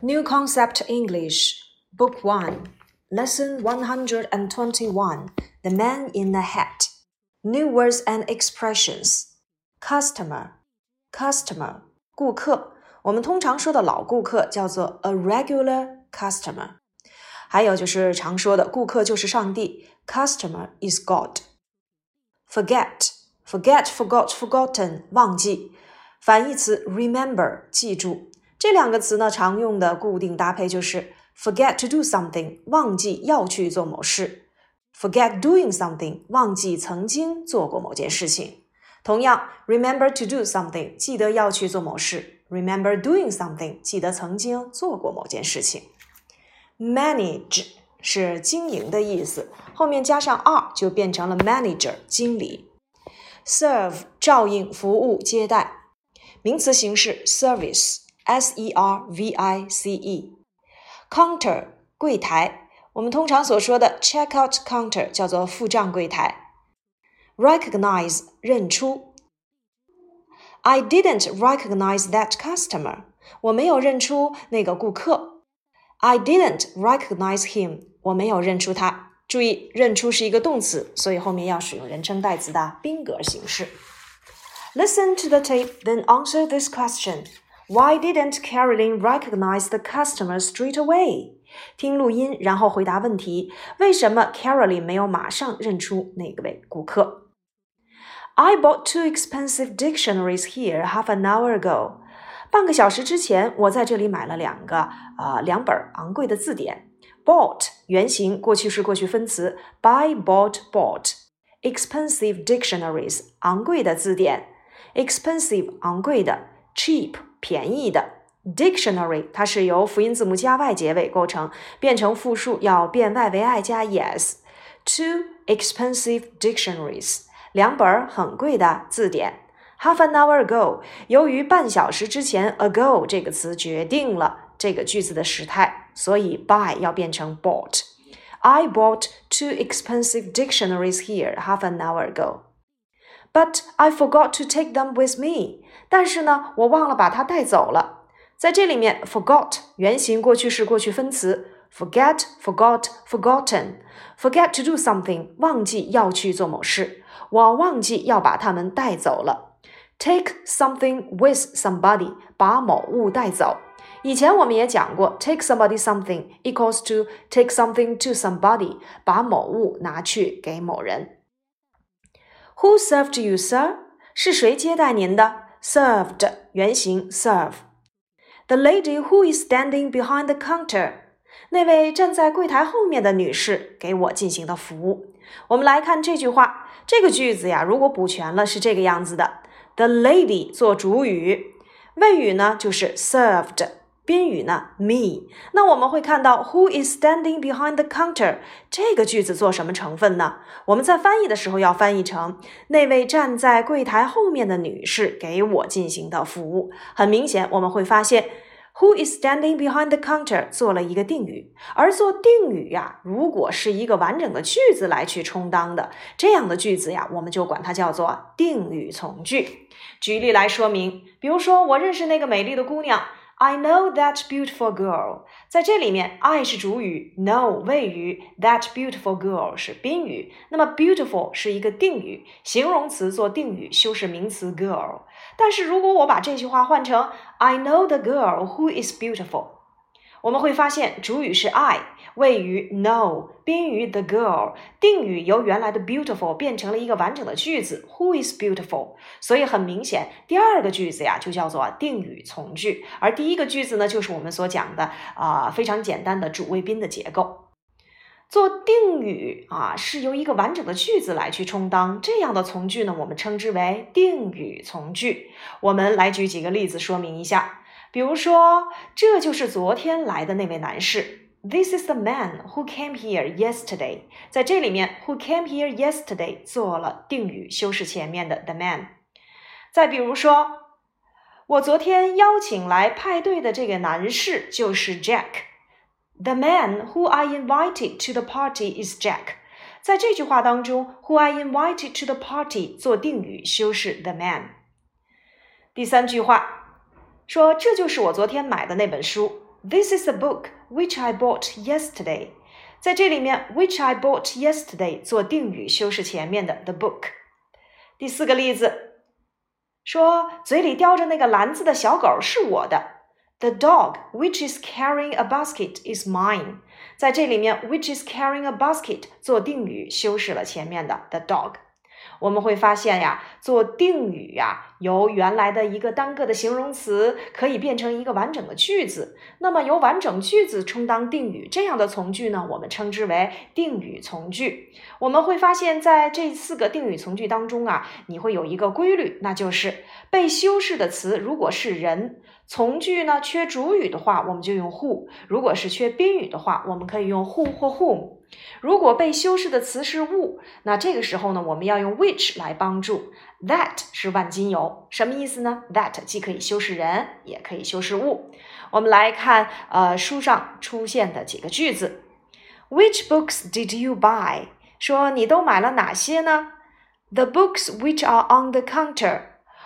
New Concept English, Book 1, Lesson 121 The Man in the Hat. New words and expressions. Customer, customer, 顾客。我们通常说的老顾客叫做 a regular customer。还有就是常说的顾客就是上帝，customer is God。Forget, forget, forgot, forgotten，忘记。反义词 remember，记住。 这两个词呢，常用的固定搭配就是 forget to do something，忘记要去做某事；forget doing something，忘记曾经做过某件事情。同样，remember to do something，记得要去做某事；remember doing something，记得曾经做过某件事情。manage 是经营的意思，后面加上 r 就变成了 manager，经理。serve 照应、服务、接待，名词形式 service。S E R V I C E，counter 柜台，我们通常所说的 checkout counter 叫做付账柜台。recognize 认出，I didn't recognize that customer，我没有认出那个顾客。I didn't recognize him，我没有认出他。注意，认出是一个动词，所以后面要使用人称代词的宾格形式。Listen to the tape, then answer this question. Why didn't Caroline recognize the customer straight away？听录音，然后回答问题。为什么 Caroline 没有马上认出那位顾客？I bought two expensive dictionaries here half an hour ago。半个小时之前，我在这里买了两个啊两本昂贵的字典。Bought 原形过去式过去分词，buy bought bought。Expensive dictionaries 昂贵的字典，expensive 昂贵的 ，cheap。便宜的 dictionary，它是由辅音字母加 y 结尾构成，变成复数要变 y 为 i 加 es。Two expensive dictionaries，两本很贵的字典。Half an hour ago，由于半小时之前 ago 这个词决定了这个句子的时态，所以 buy 要变成 bought。I bought two expensive dictionaries here half an hour ago. But I forgot to take them with me. 但是呢，我忘了把它带走了。在这里面，forgot 原形过去式过去分词，forget、forgot、forgotten。forget to do something，忘记要去做某事。我忘记要把它们带走了。Take something with somebody，把某物带走。以前我们也讲过，take somebody something equals to take something to somebody，把某物拿去给某人。 Who served you, sir？是谁接待您的？served 原形 serve。The lady who is standing behind the counter，那位站在柜台后面的女士给我进行的服务。我们来看这句话，这个句子呀，如果补全了是这个样子的：The lady 做主语，谓语呢就是 served。宾语呢？Me。那我们会看到 Who is standing behind the counter？这个句子做什么成分呢？我们在翻译的时候要翻译成那位站在柜台后面的女士给我进行的服务。很明显，我们会发现 Who is standing behind the counter 做了一个定语，而做定语呀，如果是一个完整的句子来去充当的这样的句子呀，我们就管它叫做定语从句。举例来说明，比如说，我认识那个美丽的姑娘。I know that beautiful girl，在这里面，I 是主语，know 谓语，that beautiful girl 是宾语。那么 beautiful 是一个定语，形容词做定语修饰名词 girl。但是如果我把这句话换成 I know the girl who is beautiful。我们会发现，主语是 I，谓语 know，宾语 the girl，定语由原来的 beautiful 变成了一个完整的句子，Who is beautiful？所以很明显，第二个句子呀就叫做定语从句，而第一个句子呢就是我们所讲的啊非常简单的主谓宾的结构。做定语啊是由一个完整的句子来去充当，这样的从句呢我们称之为定语从句。我们来举几个例子说明一下。比如说，这就是昨天来的那位男士。This is the man who came here yesterday。在这里面，who came here yesterday 做了定语，修饰前面的 the man。再比如说，我昨天邀请来派对的这个男士就是 Jack。The man who I invited to the party is Jack。在这句话当中，who I invited to the party 做定语，修饰 the man。第三句话。说这就是我昨天买的那本书。 This is a book which I bought yesterday。在这里面，which I bought yesterday 做定语修饰前面的 the book。第四个例子说，嘴里叼着那个篮子的小狗是我的。The dog which is carrying a basket is mine。在这里面，which is carrying a basket 做定语修饰了前面的 the dog。我们会发现呀，做定语呀， 由原来的一个单个的形容词可以变成一个完整的句子。那么由完整句子充当定语，这样的从句呢，我们称之为定语从句。我们会发现，在这四个定语从句当中啊，你会有一个规律，那就是被修饰的词如果是人。从句呢缺主语的话，我们就用 who；如果是缺宾语的话，我们可以用 who 或 whom。如果被修饰的词是物，那这个时候呢，我们要用 which 来帮助。That 是万金油，什么意思呢？That 既可以修饰人，也可以修饰物。我们来看，呃，书上出现的几个句子：Which books did you buy？说你都买了哪些呢？The books which are on the counter。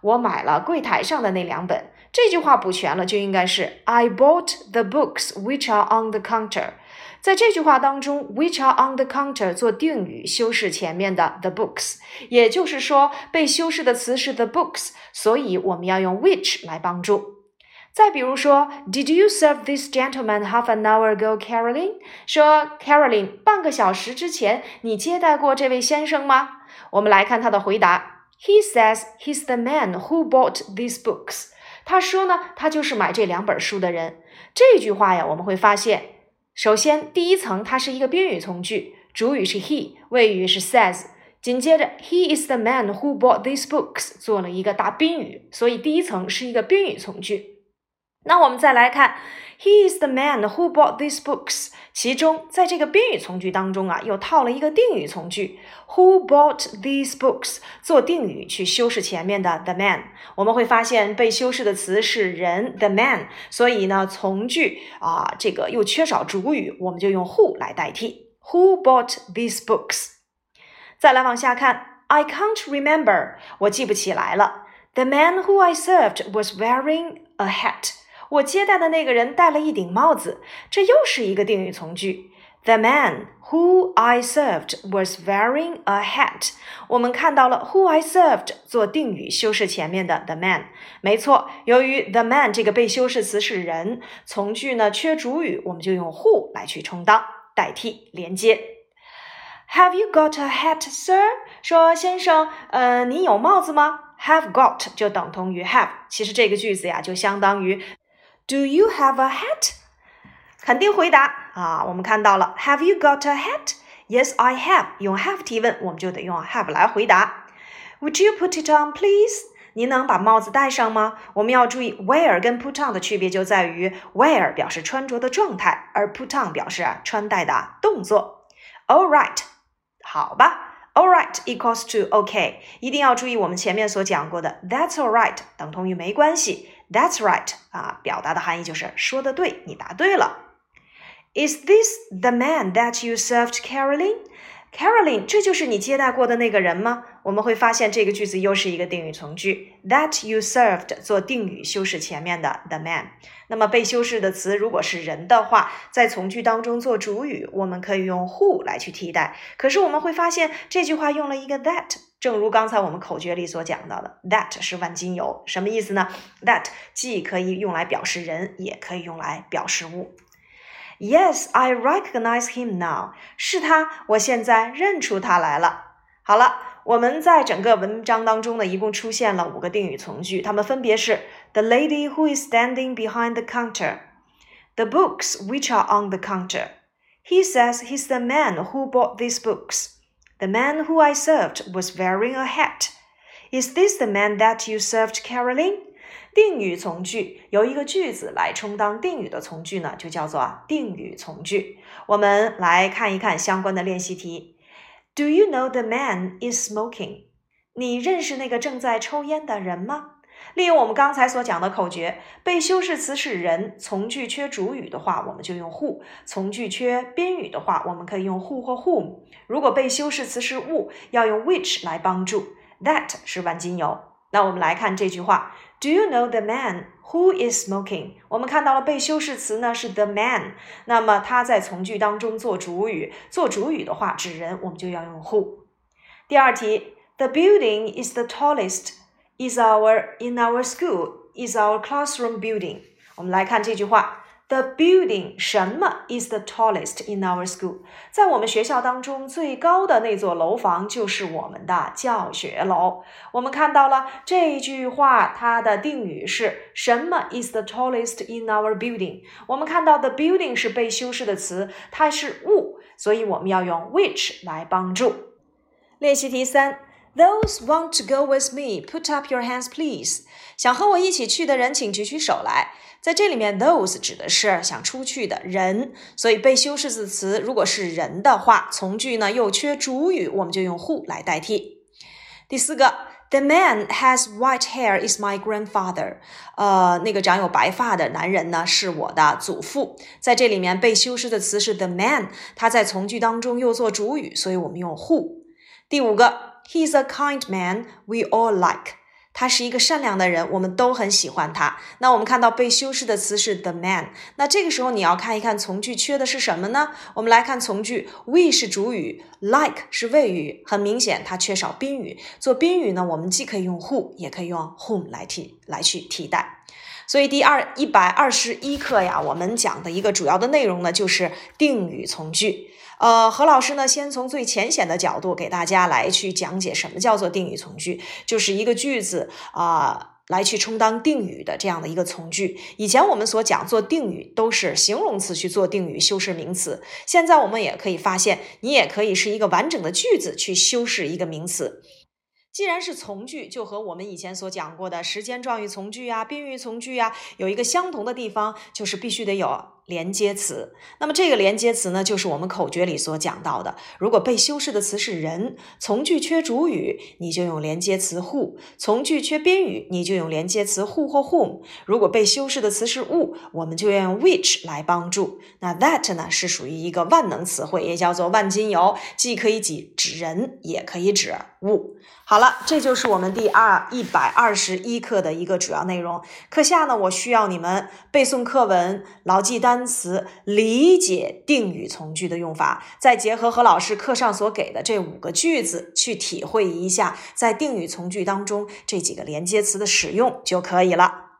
我买了柜台上的那两本。这句话补全了，就应该是 I bought the books which are on the counter。在这句话当中，which are on the counter 做定语修饰前面的 the books，也就是说被修饰的词是 the books，所以我们要用 which 来帮助。再比如说，Did you serve this gentleman half an hour ago, Caroline？说 Caroline，半个小时之前你接待过这位先生吗？我们来看他的回答，He says he's the man who bought these books。他说呢，他就是买这两本书的人。这句话呀，我们会发现，首先第一层它是一个宾语从句，主语是 he，谓语是 says，紧接着 he is the man who bought these books 做了一个大宾语，所以第一层是一个宾语从句。那我们再来看，He is the man who bought these books。其中，在这个宾语从句当中啊，又套了一个定语从句，Who bought these books？做定语去修饰前面的 the man。我们会发现被修饰的词是人 the man，所以呢，从句啊，这个又缺少主语，我们就用 who 来代替。Who bought these books？再来往下看，I can't remember，我记不起来了。The man who I served was wearing a hat。我接待的那个人戴了一顶帽子，这又是一个定语从句。The man who I served was wearing a hat。我们看到了 who I served 做定语修饰前面的 the man。没错，由于 the man 这个被修饰词是人，从句呢缺主语，我们就用 who 来去充当代替连接。Have you got a hat, sir？说先生，呃，你有帽子吗？Have got 就等同于 have。其实这个句子呀，就相当于。Do you have a hat？肯定回答啊！我们看到了，Have you got a hat? Yes, I have。用 have 提问，我们就得用 have 来回答。Would you put it on, please？您能把帽子戴上吗？我们要注意，wear 跟 put on 的区别就在于，wear 表示穿着的状态，而 put on 表示穿戴的动作。All right，好吧。All right equals to OK，一定要注意我们前面所讲过的，That's all right 等同于没关系。That's right 啊，表达的含义就是说的对，你答对了。Is this the man that you served, Caroline? Caroline，这就是你接待过的那个人吗？我们会发现这个句子又是一个定语从句，that you served 做定语修饰前面的 the man。那么被修饰的词如果是人的话，在从句当中做主语，我们可以用 who 来去替代。可是我们会发现这句话用了一个 that，正如刚才我们口诀里所讲到的，that 是万金油，什么意思呢？that 既可以用来表示人，也可以用来表示物。Yes, I recognize him now. 是他，我现在认出他来了。好了，我们在整个文章当中呢，一共出现了五个定语从句，它们分别是：the lady who is standing behind the counter, the books which are on the counter. He says he's the man who bought these books. The man who I served was wearing a hat. Is this the man that you served, Caroline? 定语从句由一个句子来充当定语的从句呢，就叫做定语从句。我们来看一看相关的练习题。 Do you know the man is smoking？你认识那个正在抽烟的人吗？利用我们刚才所讲的口诀，被修饰词是人，从句缺主语的话，我们就用 who；从句缺宾语的话，我们可以用 who 或 whom。如果被修饰词是物，要用 which 来帮助。That 是万金油。那我们来看这句话。Do you know the man who is smoking？我们看到了被修饰词呢是 the man，那么它在从句当中做主语，做主语的话指人，我们就要用 who。第二题，The building is the tallest is our in our school is our classroom building。我们来看这句话。The building 什么 is the tallest in our school？在我们学校当中最高的那座楼房就是我们的教学楼。我们看到了这句话，它的定语是什么 is the tallest in our building？我们看到 the building 是被修饰的词，它是物，所以我们要用 which 来帮助。练习题三：Those want to go with me, put up your hands, please。想和我一起去的人，请举起手来。在这里面，those 指的是想出去的人，所以被修饰字词如果是人的话，从句呢又缺主语，我们就用 who 来代替。第四个，The man has white hair is my grandfather。呃，那个长有白发的男人呢是我的祖父。在这里面被修饰的词是 the man，他在从句当中又做主语，所以我们用 who。第五个，He's a kind man we all like。他是一个善良的人，我们都很喜欢他。那我们看到被修饰的词是 the man，那这个时候你要看一看从句缺的是什么呢？我们来看从句，we 是主语，like 是谓语，很明显它缺少宾语。做宾语呢，我们既可以用 who，也可以用 whom 来替来去替代。所以第二一百二十一课呀，我们讲的一个主要的内容呢，就是定语从句。呃，何老师呢，先从最浅显的角度给大家来去讲解什么叫做定语从句，就是一个句子啊，来去充当定语的这样的一个从句。以前我们所讲做定语都是形容词去做定语修饰名词，现在我们也可以发现，你也可以是一个完整的句子去修饰一个名词。既然是从句，就和我们以前所讲过的时间状语从句呀、宾语从句呀有一个相同的地方，就是必须得有。连接词，那么这个连接词呢，就是我们口诀里所讲到的。如果被修饰的词是人，从句缺主语，你就用连接词 who；从句缺宾语，你就用连接词 who 或 whom。如果被修饰的词是物，我们就要用 which 来帮助。那 that 呢，是属于一个万能词汇，也叫做万金油，既可以指指人，也可以指物。好了，这就是我们第二一百二十一课的一个主要内容。课下呢，我需要你们背诵课文，牢记单词，理解定语从句的用法，再结合何老师课上所给的这五个句子，去体会一下在定语从句当中这几个连接词的使用就可以了。